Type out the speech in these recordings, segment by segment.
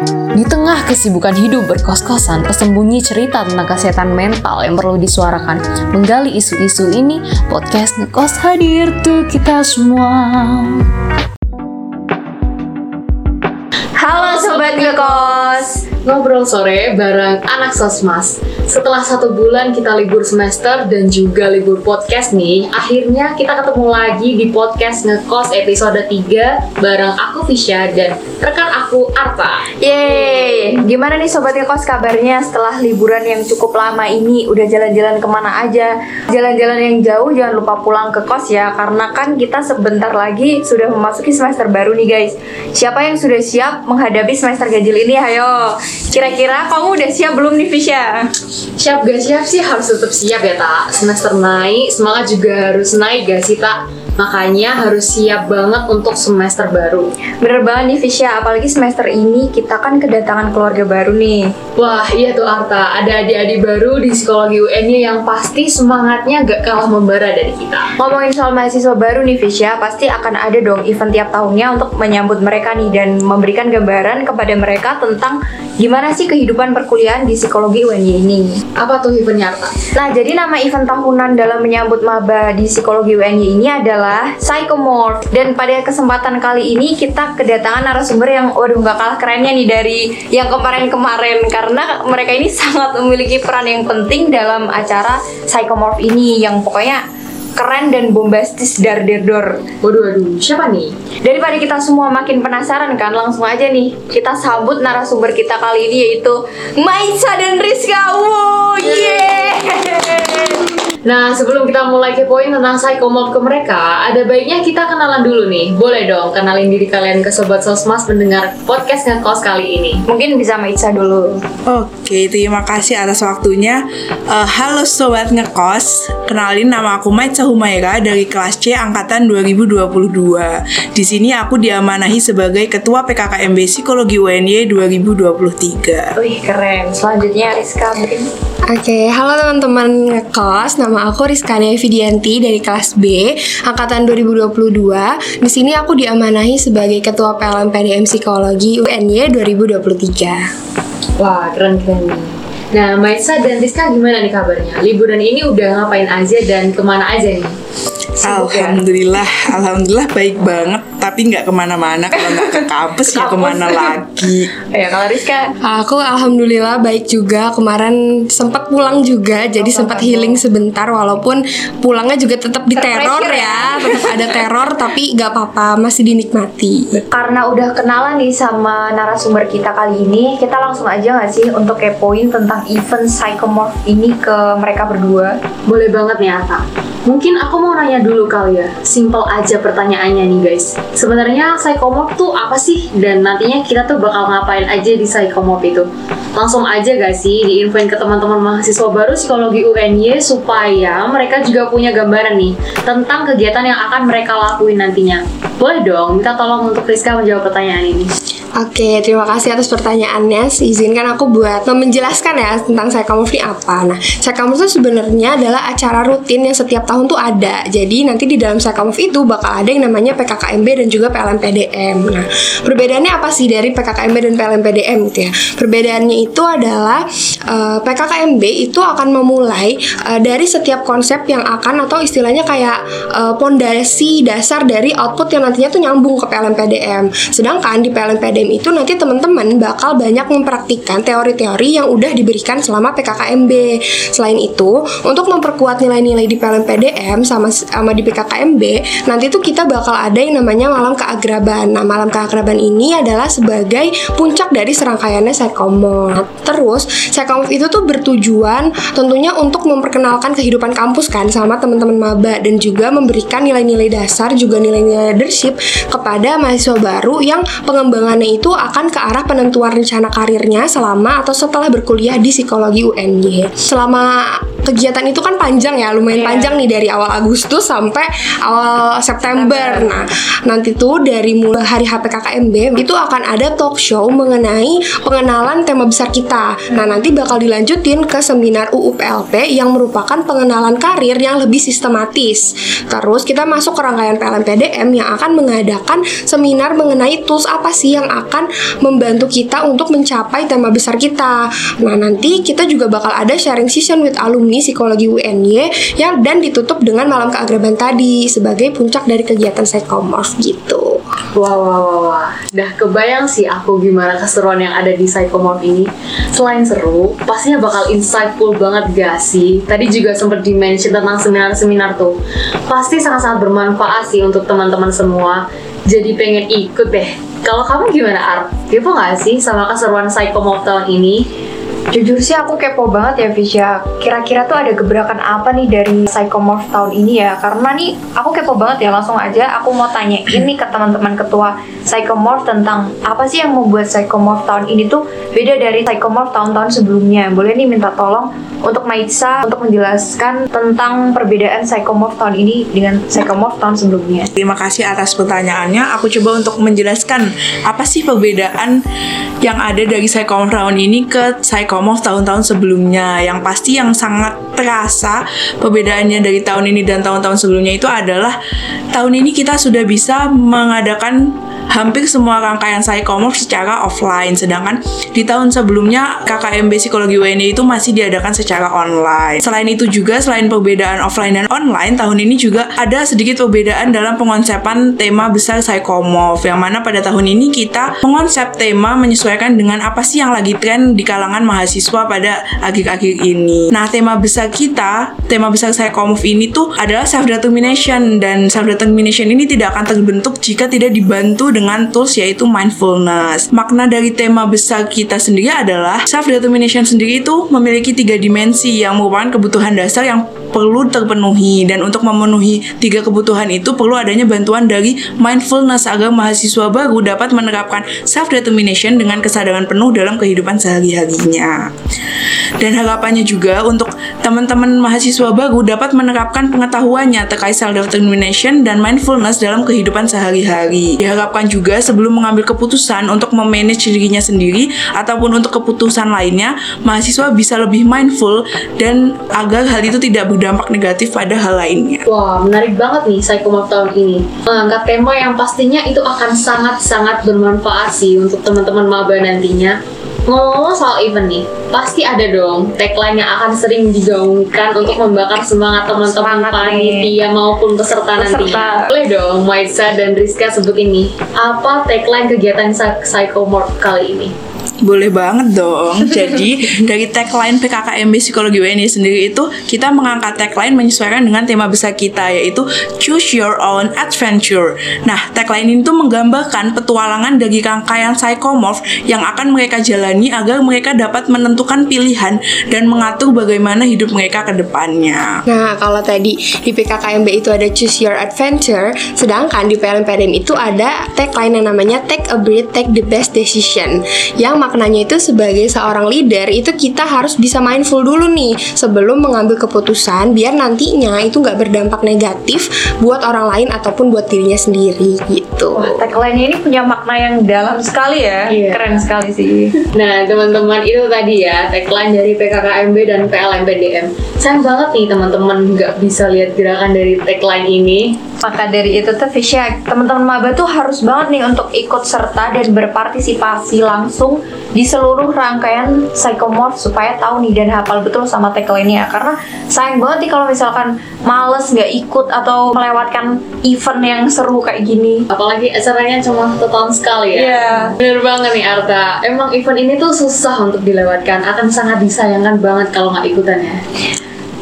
Di tengah kesibukan hidup berkos-kosan, tersembunyi cerita tentang kesehatan mental yang perlu disuarakan. Menggali isu-isu ini, podcast Ngekos hadir tuh kita semua. Halo Sobat Ngekos Ngobrol sore bareng anak sosmas. Setelah satu bulan kita libur semester dan juga libur podcast nih, akhirnya kita ketemu lagi di podcast Ngekos episode 3 bareng aku Fisya dan rekan aku Arta. Yeay. Gimana nih Sobat Ngekos kabarnya setelah liburan yang cukup lama ini? Udah jalan-jalan ke mana aja? Jalan-jalan yang jauh jangan lupa pulang ke kos ya Karena kan kita sebentar lagi sudah memasuki semester baru nih guys. Siapa yang sudah siap menghadapi semester ganjil ini? Ayo. Kira-kira kamu udah siap belum nih Fisya? Siap gak? Siap sih harus tetap siap ya tak Semester naik, semangat juga harus naik gak sih tak Makanya harus siap banget untuk semester baru. Bener banget nih Fisya. Apalagi semester ini kita kan kedatangan keluarga baru nih. Wah iya tuh Arta, ada adik-adik baru di psikologi UN yang pasti semangatnya gak kalah membara dari kita. Ngomongin soal mahasiswa baru nih Fisya, pasti akan ada dong event tiap tahunnya untuk menyambut mereka nih dan memberikan gambaran kepada mereka tentang gimana sih kehidupan perkuliahan di psikologi UNY ini. Apa tuh eventnya Arta? Nah, jadi nama event tahunan dalam menyambut maba di psikologi UNY ini adalah Psychomorph. Dan pada kesempatan kali ini kita kedatangan narasumber yang waduh nggak kalah kerennya nih dari yang kemarin-kemarin karena mereka ini sangat memiliki peran yang penting dalam acara Psychomorph ini yang pokoknya keren dan bombastis dar der dor. Waduh waduh, siapa nih? Daripada kita semua makin penasaran kan, langsung aja nih kita sambut narasumber kita kali ini yaitu Maisa dan Rizka. Wow, yeah! Nah sebelum kita mulai kepoin tentang psychomorph ke mereka, ada baiknya kita kenalan dulu nih Boleh dong kenalin diri kalian ke Sobat Sosmas mendengar podcast ngekos kali ini Mungkin bisa Maisa dulu. Oke, terima kasih atas waktunya. Eh, halo sobat ngekos, kenalin nama aku Maitza Humaira dari kelas C angkatan 2022. Di sini aku diamanahi sebagai ketua PKKMB Psikologi UNY 2023. Wih keren. Selanjutnya Rizka mungkin. Oke, halo teman-teman ngekos. Nama aku Rizkania Vidianti dari kelas B, angkatan 2022. Di sini aku diamanahi sebagai ketua PLM PDM Psikologi UNY 2023. Wah keren-keren nih Nah Maisa dan Rizka gimana nih kabarnya? Liburan ini udah ngapain aja dan ke mana aja nih? Alhamdulillah, alhamdulillah baik banget. Tapi nggak ke mana-mana. Kalau nggak ke kampus ya ke mana lagi? Ya kalau Rizka. Aku alhamdulillah baik juga. Kemarin sempat pulang juga, jadi sempat healing sebentar walaupun pulangnya juga tetap diteror Terpressure ya. Tetap ada teror tapi nggak apa-apa, masih dinikmati. Karena udah kenalan nih sama narasumber kita kali ini, kita langsung aja nggak sih untuk kepoin tentang event Psychomorph ini ke mereka berdua? Boleh banget nih Ata. Mungkin aku mau nanya dulu kali ya. Simple aja pertanyaannya nih guys. Sebenarnya psychomorph tuh apa sih? Dan nantinya kita tuh bakal ngapain aja di psychomorph itu? Langsung aja gak sih diinfoin ke teman-teman mahasiswa baru psikologi UNY supaya mereka juga punya gambaran nih tentang kegiatan yang akan mereka lakuin nantinya. Boleh dong, minta tolong untuk Rizka menjawab pertanyaan ini. Oke, terima kasih atas pertanyaannya. Izinkan aku buat menjelaskan ya tentang Psychomorph ini apa. Nah, Psychomorph itu sebenarnya adalah acara rutin yang setiap tahun tuh ada. Jadi nanti di dalam Psychomorph itu bakal ada yang namanya PKKMB dan juga PLMPDM. Nah, perbedaannya apa sih dari PKKMB dan PLMPDM gitu ya? Perbedaannya itu adalah eh, PKKMB itu akan memulai eh, dari setiap konsep yang akan atau istilahnya kayak eh, pondasi dasar dari output yang nantinya tuh nyambung ke PLMPDM. Sedangkan di PLMPDM itu nanti teman-teman bakal banyak mempraktikkan teori-teori yang udah diberikan selama PKKMB. Selain itu, untuk memperkuat nilai-nilai di PLMPDM sama sama di PKKMB, nanti tuh kita bakal ada yang namanya malam keagraban. Nah, malam keagraban ini adalah sebagai puncak dari serangkaiannya Psychomorph. Terus, Psychomorph itu tuh bertujuan tentunya untuk memperkenalkan kehidupan kampus kan sama teman-teman maba dan juga memberikan nilai-nilai dasar juga nilai-nilai leadership kepada mahasiswa baru yang pengembangannya itu akan ke arah penentuan rencana karirnya selama atau setelah berkuliah di psikologi UNY. Selama kegiatan itu kan panjang ya, lumayan Iya. panjang nih dari awal Agustus sampai awal September. Nah, nanti tuh dari mulai hari HPKKMB itu akan ada talk show mengenai pengenalan tema besar kita. Nah, nanti bakal dilanjutin ke seminar UUPLP yang merupakan pengenalan karir yang lebih sistematis. Terus kita masuk ke rangkaian PLMPDM yang akan mengadakan seminar mengenai tools apa sih yang akan membantu kita untuk mencapai tema besar kita. Nah, nanti kita juga bakal ada sharing session with alumni psikologi UNY yang dan ditutup dengan malam keagraban tadi sebagai puncak dari kegiatan Psychomorph gitu. Wah, wah, wah, wah. Dah kebayang sih aku gimana keseruan yang ada di Psychomorph ini. Selain seru, pastinya bakal insightful banget gak sih? Tadi juga sempat di-mention tentang seminar-seminar tuh. Pasti sangat-sangat bermanfaat sih untuk teman-teman semua. Jadi pengen ikut deh. Kalau kamu gimana, Ar? Kepo gak sih sama keseruan Psychomorph tahun ini? Jujur sih aku kepo banget ya Visya Kira-kira tuh ada gebrakan apa nih dari Psychomorph tahun ini ya? Karena nih aku kepo banget ya langsung aja Aku mau tanya ini ke teman-teman ketua Psychomorph tentang Apa sih yang membuat Psychomorph tahun ini tuh beda dari Psychomorph tahun-tahun sebelumnya. Boleh nih minta tolong untuk Maitsa Untuk menjelaskan tentang perbedaan Psychomorph tahun ini dengan Psychomorph tahun sebelumnya. Terima kasih atas pertanyaannya. Aku coba untuk menjelaskan apa sih perbedaan yang ada dari Psychomorph tahun ini ke Psychomorph tahun-tahun sebelumnya. Yang pasti yang sangat terasa perbedaannya dari tahun ini dan tahun-tahun sebelumnya itu adalah tahun ini kita sudah bisa mengadakan hampir semua rangkaian Psychomorph secara offline sedangkan di tahun sebelumnya KKMB Psikologi UNY itu masih diadakan secara online. Selain itu juga selain perbedaan offline dan online tahun ini juga ada sedikit perbedaan dalam pengonsepan tema besar Psychomorph yang mana pada tahun ini kita mengonsep tema menyesuaikan dengan apa sih yang lagi tren di kalangan mahasiswa pada akhir-akhir ini. Nah, tema besar kita, tema besar Psychomorph ini tuh adalah self determination dan self determination ini tidak akan terbentuk jika tidak dibantu dengan tools yaitu mindfulness. Makna dari tema besar kita sendiri adalah self determination sendiri itu memiliki tiga dimensi yang merupakan kebutuhan dasar yang perlu terpenuhi dan untuk memenuhi tiga kebutuhan itu perlu adanya bantuan dari mindfulness agar mahasiswa baru dapat menerapkan self determination dengan kesadaran penuh dalam kehidupan sehari-harinya. Dan harapannya juga untuk teman-teman mahasiswa baru dapat menerapkan pengetahuannya terkait self determination dan mindfulness dalam kehidupan sehari-hari. Diharapkan juga sebelum mengambil keputusan untuk memanage dirinya sendiri ataupun untuk keputusan lainnya, mahasiswa bisa lebih mindful dan agar hal itu tidak berdampak negatif pada hal lainnya. Wah, menarik banget nih Psychomorph tahun ini. Mengangkat tema yang pastinya itu akan sangat-sangat bermanfaat sih untuk teman-teman maba nantinya. Ngomong-ngomong soal event nih, pasti ada dong tagline yang akan sering digaungkan untuk membakar semangat teman-teman panitia maupun peserta, Peserta. nantinya. Boleh dong, Maitza dan Rizka sebut ini. Apa tagline kegiatan Psy- Psychomorph kali ini? Boleh banget dong. Jadi dari tagline PKKMB Psikologi UNY sendiri itu kita mengangkat tagline menyesuaikan dengan tema besar kita yaitu Choose Your Own Adventure. Nah, tagline ini tuh menggambarkan petualangan dari rangkaian psychomorph yang akan mereka jalani agar mereka dapat menentukan pilihan dan mengatur bagaimana hidup mereka ke depannya. Nah, kalau tadi di PKKMB itu ada Choose Your Adventure, sedangkan di PLMPDM itu ada tagline yang namanya Take a Breath, Take the Best Decision. Yang maknanya itu sebagai seorang leader itu kita harus bisa mindful dulu nih sebelum mengambil keputusan biar nantinya itu nggak berdampak negatif buat orang lain ataupun buat dirinya sendiri gitu. Wah, tagline-nya ini punya makna yang dalam sekali ya Iya. Keren sekali sih Nah, teman-teman itu tadi ya tagline dari PKKMB dan PLMPDM. Sayang banget nih teman-teman nggak bisa lihat gerakan dari tagline ini. Maka dari itu tuh Fisya, teman-teman maba tuh harus banget nih untuk ikut serta dan berpartisipasi langsung di seluruh rangkaian psychomorph supaya tahu nih dan hafal betul sama tagline-nya. Karena sayang banget nih kalau misalkan males nggak ikut atau melewatkan event yang seru kayak gini. Apalagi acaranya cuma satu tahun sekali ya. Iya. Bener banget nih Arta. Emang event ini tuh susah untuk dilewatkan. Akan sangat disayangkan banget kalau nggak ikutan ya.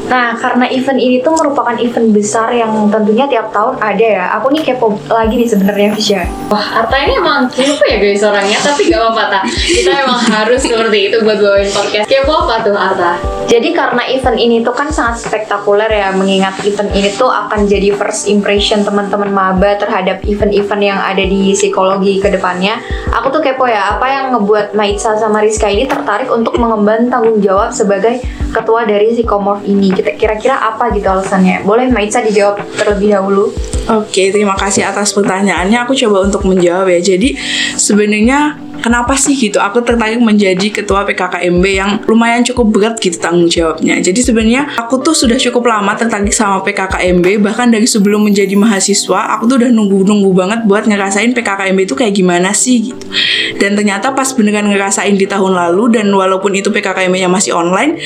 Nah, karena event ini tuh merupakan event besar yang tentunya tiap tahun ada ya. Aku nih kepo lagi nih sebenarnya Fisya. Wah, Arta ini emang kepo ya guys orangnya, tapi gak apa-apa ta. Kita emang harus seperti itu buat bawain podcast. Kepo apa tuh Arta? Jadi karena event ini tuh kan sangat spektakuler ya Mengingat event ini tuh akan jadi first impression teman-teman maba terhadap event-event yang ada di psikologi ke depannya Aku tuh kepo ya, apa yang ngebuat Maitza sama Rizka ini tertarik untuk mengemban tanggung jawab sebagai ketua dari Psychomorph ini. Kita kira-kira apa gitu alasannya? Boleh Maitza dijawab terlebih dahulu. Oke, terima kasih atas pertanyaannya. Aku coba untuk menjawab ya. Jadi sebenarnya kenapa sih gitu aku tertarik menjadi ketua PKKMB yang lumayan cukup berat gitu tanggung jawabnya. Jadi sebenarnya aku tuh sudah cukup lama tertarik sama PKKMB bahkan dari sebelum menjadi mahasiswa aku tuh udah nunggu-nunggu banget buat ngerasain PKKMB itu kayak gimana sih gitu. Dan ternyata pas beneran ngerasain di tahun lalu dan walaupun itu PKKMB yang masih online,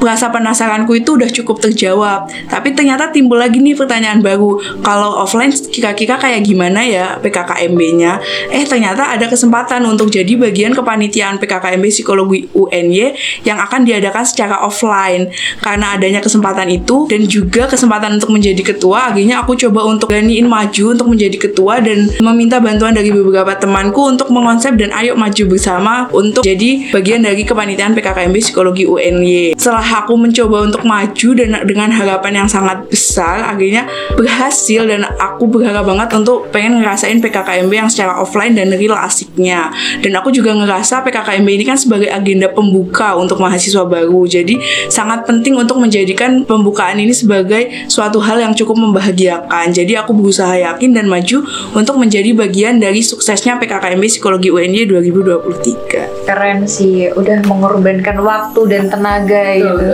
rasa penasaranku itu udah cukup terjawab. Tapi ternyata timbul lagi nih pertanyaan baru. Kalau offline kira-kira kayak gimana ya PKKMB-nya? Eh ternyata ada kesempatan untuk jadi bagian kepanitiaan PKKMB Psikologi UNY yang akan diadakan secara offline. Karena adanya kesempatan itu dan juga kesempatan untuk menjadi ketua, akhirnya aku coba untuk ganiin maju untuk menjadi ketua dan meminta bantuan dari beberapa temanku untuk mengonsep dan ayo maju bersama untuk jadi bagian dari kepanitiaan PKKMB Psikologi UNY. Setelah aku mencoba untuk maju dan dengan harapan yang sangat besar, akhirnya berhasil dan aku berharap banget untuk pengen ngerasain PKKMB yang secara offline dan real asiknya. Dan aku juga ngerasa PKKMB ini kan sebagai agenda pembuka untuk mahasiswa baru. Jadi sangat penting untuk menjadikan pembukaan ini sebagai suatu hal yang cukup membahagiakan. Jadi aku berusaha yakin dan maju untuk menjadi bagian dari suksesnya PKKMB Psikologi UNY 2023. Keren sih, udah mengorbankan waktu dan tenaga gitu.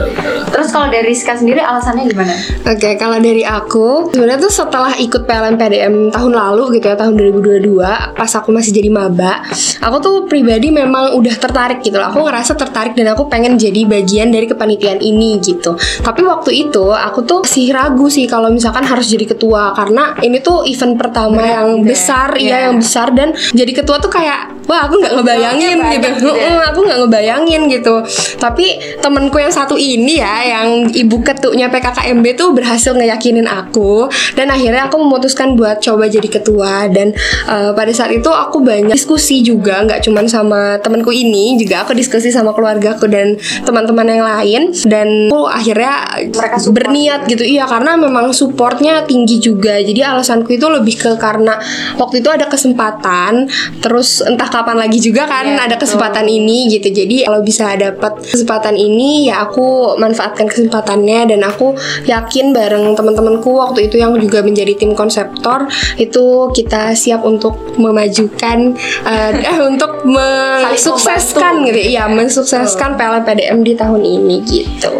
Terus kalau dari Rizka sendiri alasannya gimana? Oke, kalau dari aku sebenarnya tuh setelah ikut PLN PDM tahun lalu gitu ya tahun 2022 pas aku masih jadi maba, aku tuh pribadi memang udah tertarik gitu loh. Aku ngerasa tertarik dan aku pengen jadi bagian dari kepanitiaan ini gitu. Tapi waktu itu aku tuh masih ragu sih kalau misalkan harus jadi ketua karena ini tuh event pertama Berat yang gitu ya. besar Iya. ya yang besar dan jadi ketua tuh kayak wah aku nggak ngebayangin Banyak gitu. gitu ya. Aku nggak ngebayangin gitu. Tapi temenku yang satu ini ya yang ibu ketuknya PKKMB tuh berhasil ngeyakinin aku dan akhirnya aku memutuskan buat coba jadi ketua dan eh, pada saat itu aku banyak diskusi juga nggak cuman sama temanku ini juga aku diskusi sama keluargaku dan teman-teman yang lain dan aku akhirnya Mereka support berniat gitu iya karena memang supportnya tinggi juga jadi alasanku itu lebih ke karena waktu itu ada kesempatan terus entah kapan lagi juga kan Iya, ada betul. kesempatan ini gitu jadi kalau bisa dapat kesempatan ini ya aku manfaatkan kesempatannya dan aku yakin bareng teman-temanku waktu itu yang juga menjadi tim konseptor itu kita siap untuk memajukan eh, untuk mensukseskan gitu iya mensukseskan PLN PDM di tahun ini gitu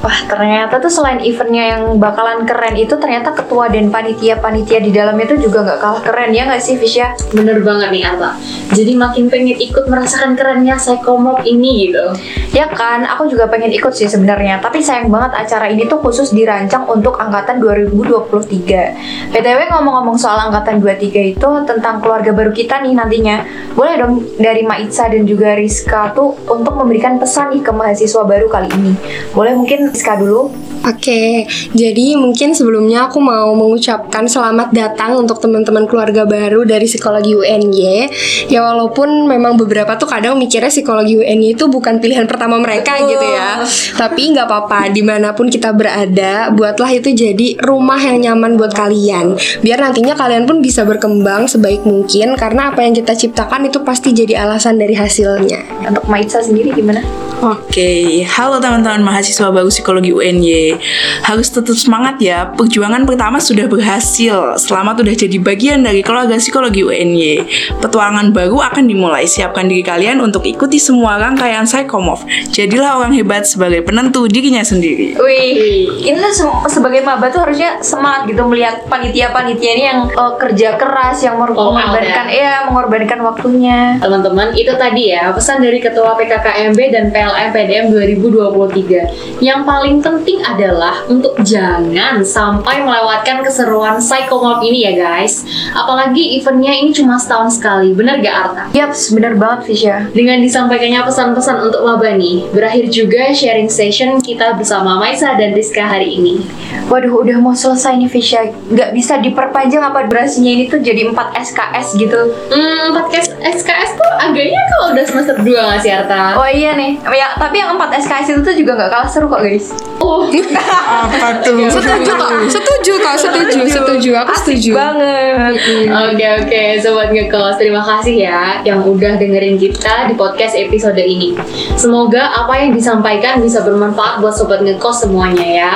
Wah ternyata tuh selain eventnya yang bakalan keren itu ternyata ketua dan panitia-panitia di dalamnya tuh juga nggak kalah keren ya nggak sih Fisya? Bener banget nih Arta. Jadi makin pengen ikut merasakan kerennya Psychomop ini gitu. Ya kan, aku juga pengen ikut sih sebenarnya. Tapi sayang banget acara ini tuh khusus dirancang untuk angkatan 2023. PTW ngomong-ngomong soal angkatan 23 itu tentang keluarga baru kita nih nantinya. Boleh dong dari Maitza dan juga Rizka tuh untuk memberikan pesan nih ke mahasiswa baru kali ini. Boleh mungkin Rizka dulu? Oke, jadi mungkin sebelumnya aku mau mengucapkan selamat datang untuk teman-teman keluarga baru dari psikologi UNY. Ya walaupun memang beberapa tuh kadang mikirnya psikologi UNY itu bukan pilihan pertama mereka Betul. gitu ya. Tapi nggak apa-apa, di mana pun kita berada, buatlah itu jadi rumah yang nyaman buat kalian. Biar nantinya kalian pun bisa berkembang sebaik mungkin karena apa yang kita ciptakan itu pasti jadi alasan dari hasilnya. Untuk Maitza sendiri gimana? Oke, halo teman-teman mahasiswa baru psikologi UNY. Harus tetap semangat ya. Perjuangan pertama sudah berhasil. Selamat udah jadi bagian dari keluarga psikologi UNY. Petualangan baru akan dimulai. Siapkan diri kalian untuk ikuti semua rangkaian Psychomorph. Jadilah orang hebat sebagai penentu dirinya sendiri. Wih, ini se- sebagai maba tuh harusnya semangat gitu melihat panitia-panitia ini yang eh, kerja keras, yang mengor- All out mengorbankan, ya mengorbankan waktunya. Teman-teman, itu tadi ya pesan dari Ketua PKKMB dan PLN PDM 2023. Yang paling penting adalah untuk jangan sampai melewatkan keseruan Psychomorph ini ya guys. Apalagi eventnya ini cuma setahun sekali, bener gak Arta? Yap, bener banget Fisya. Dengan disampaikannya pesan-pesan untuk Maba nih, berakhir juga sharing session kita bersama Maisa dan Rizka hari ini. Waduh, udah mau selesai nih Fisya. Nggak bisa diperpanjang apa durasinya ini tuh jadi 4 SKS gitu. Hmm, podcast SKS tuh agaknya kalau udah semester 2 gak sih Arta? Oh iya nih, ya, tapi yang 4 SKS itu tuh juga nggak kalah seru kok guys. Oh, Apa tuh? Setuju kok, setuju kok, setuju, setuju. Aku Asik setuju. banget. Oke oke sobat ngekos terima kasih ya yang udah dengerin kita di podcast episode ini. Semoga apa yang disampaikan bisa bermanfaat buat sobat ngekos semuanya ya.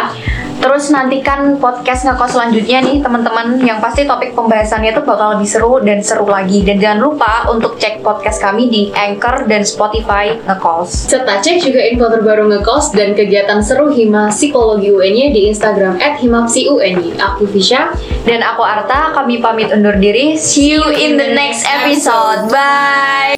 Terus nantikan podcast ngekos selanjutnya nih teman-teman yang pasti topik pembahasannya tuh bakal lebih seru dan seru lagi dan jangan lupa untuk cek podcast kami di Anchor dan Spotify ngekos. Serta cek juga info terbaru ngekos dan kegiatan seru Hima Psikologi UNY di Instagram @himapsiuny. Aku Fisya. Dan aku Arta, kami pamit undur diri. See you in the next episode. Bye.